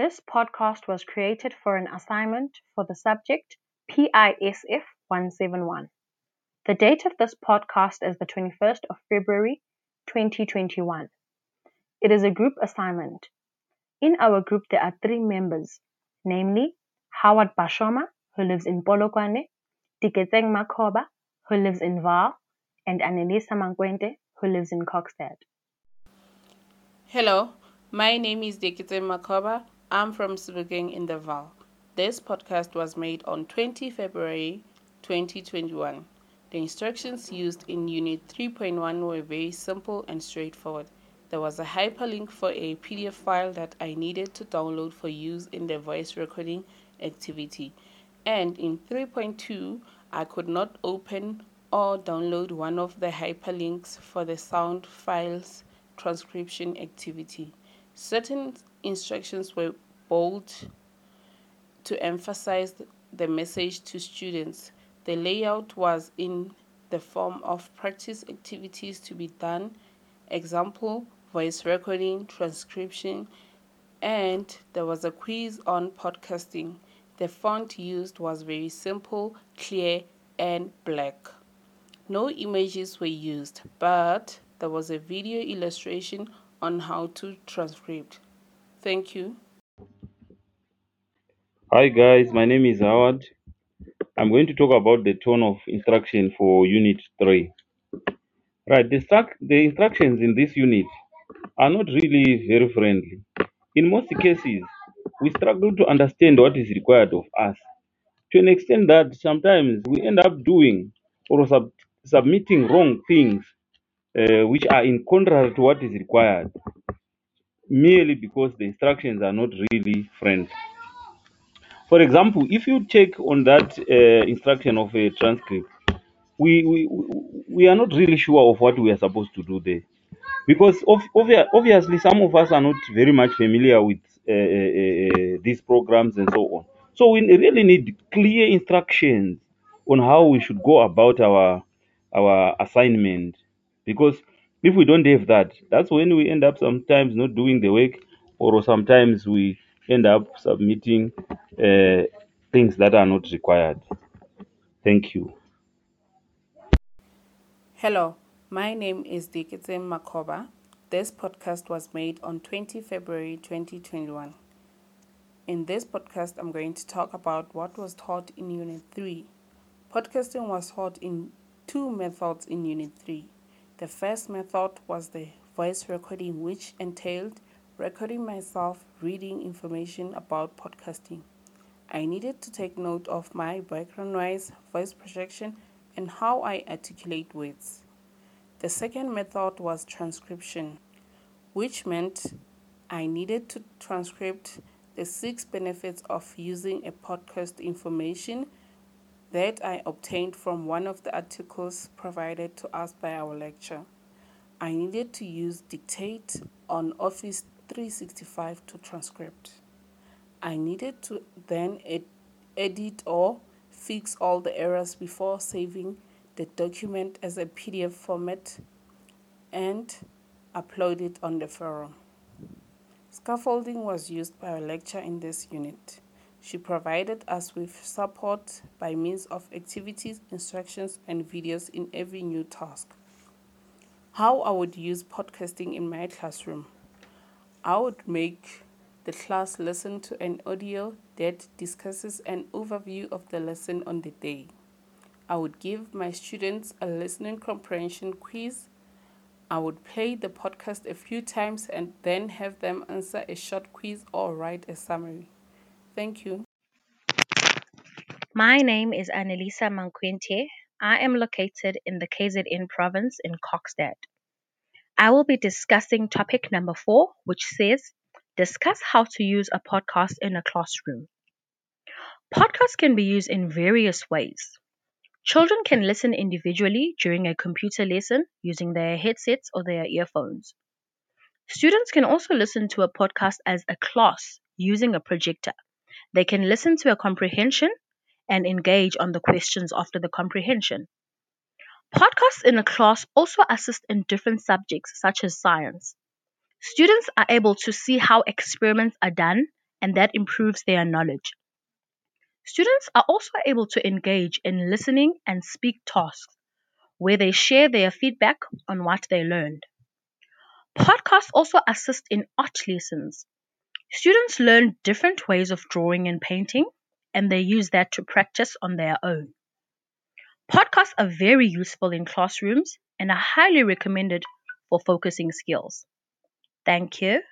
This podcast was created for an assignment for the subject PISF 171. The date of this podcast is the 21st of February 2021. It is a group assignment. In our group, there are three members, namely Howard Bashoma, who lives in Polokwane, Tiketseng Makoba, who lives in Vaal, and Annelisa Mankwente, who lives in Kokstad. Hello, my name is Dekite Makoba. I'm from Sebokeng in the Vaal. This podcast was made on 20 February 2021. The instructions used in Unit 3.1 were very simple and straightforward. There was a hyperlink for a PDF file that I needed to download for use in the voice recording activity. And in 3.2, I could not open or download one of the hyperlinks for the sound files transcription activity. Certain instructions were bold to emphasize the message to students. The layout was in the form of practice activities to be done, example, voice recording, transcription, and there was a quiz on podcasting. The font used was very simple, clear, and black. No images were used, but there was a video illustration on how to transcribe. Thank you. Hi guys, my name is Howard. I'm going to talk about the tone of instruction for Unit 3. Right, the, the instructions in this unit are not really very friendly. In most cases, we struggle to understand what is required of us to an extent that sometimes we end up doing or sub- submitting wrong things uh, which are in contrary to what is required merely because the instructions are not really friendly. For example, if you check on that uh, instruction of a transcript, we, we we are not really sure of what we are supposed to do there because of, obvi- obviously some of us are not very much familiar with uh, uh, uh, these programs and so on. So we really need clear instructions on how we should go about our our assignment because if we don't have that, that's when we end up sometimes not doing the work or sometimes we end up submitting uh, things that are not required. Thank you. Hello, my name is Dikete Makoba. This podcast was made on 20 February 2021. In this podcast, I'm going to talk about what was taught in Unit 3. Podcasting was taught in two methods in Unit 3. The first method was the voice recording, which entailed recording myself reading information about podcasting. I needed to take note of my background noise, voice projection, and how I articulate words. The second method was transcription, which meant I needed to transcribe the six benefits of using a podcast information that I obtained from one of the articles provided to us by our lecture. I needed to use Dictate on Office 365 to transcript. I needed to then ed- edit or fix all the errors before saving the document as a PDF format and upload it on the forum. Scaffolding was used by a lecturer in this unit. She provided us with support by means of activities, instructions, and videos in every new task. How I would use podcasting in my classroom. I would make the class listen to an audio that discusses an overview of the lesson on the day. I would give my students a listening comprehension quiz. I would play the podcast a few times and then have them answer a short quiz or write a summary. Thank you. My name is Annelisa Manquinte. I am located in the KZN province in Kokstad. I will be discussing topic number four, which says discuss how to use a podcast in a classroom. Podcasts can be used in various ways. Children can listen individually during a computer lesson using their headsets or their earphones. Students can also listen to a podcast as a class using a projector. They can listen to a comprehension and engage on the questions after the comprehension. Podcasts in a class also assist in different subjects such as science. Students are able to see how experiments are done and that improves their knowledge. Students are also able to engage in listening and speak tasks where they share their feedback on what they learned. Podcasts also assist in art lessons. Students learn different ways of drawing and painting, and they use that to practice on their own. Podcasts are very useful in classrooms and are highly recommended for focusing skills. Thank you.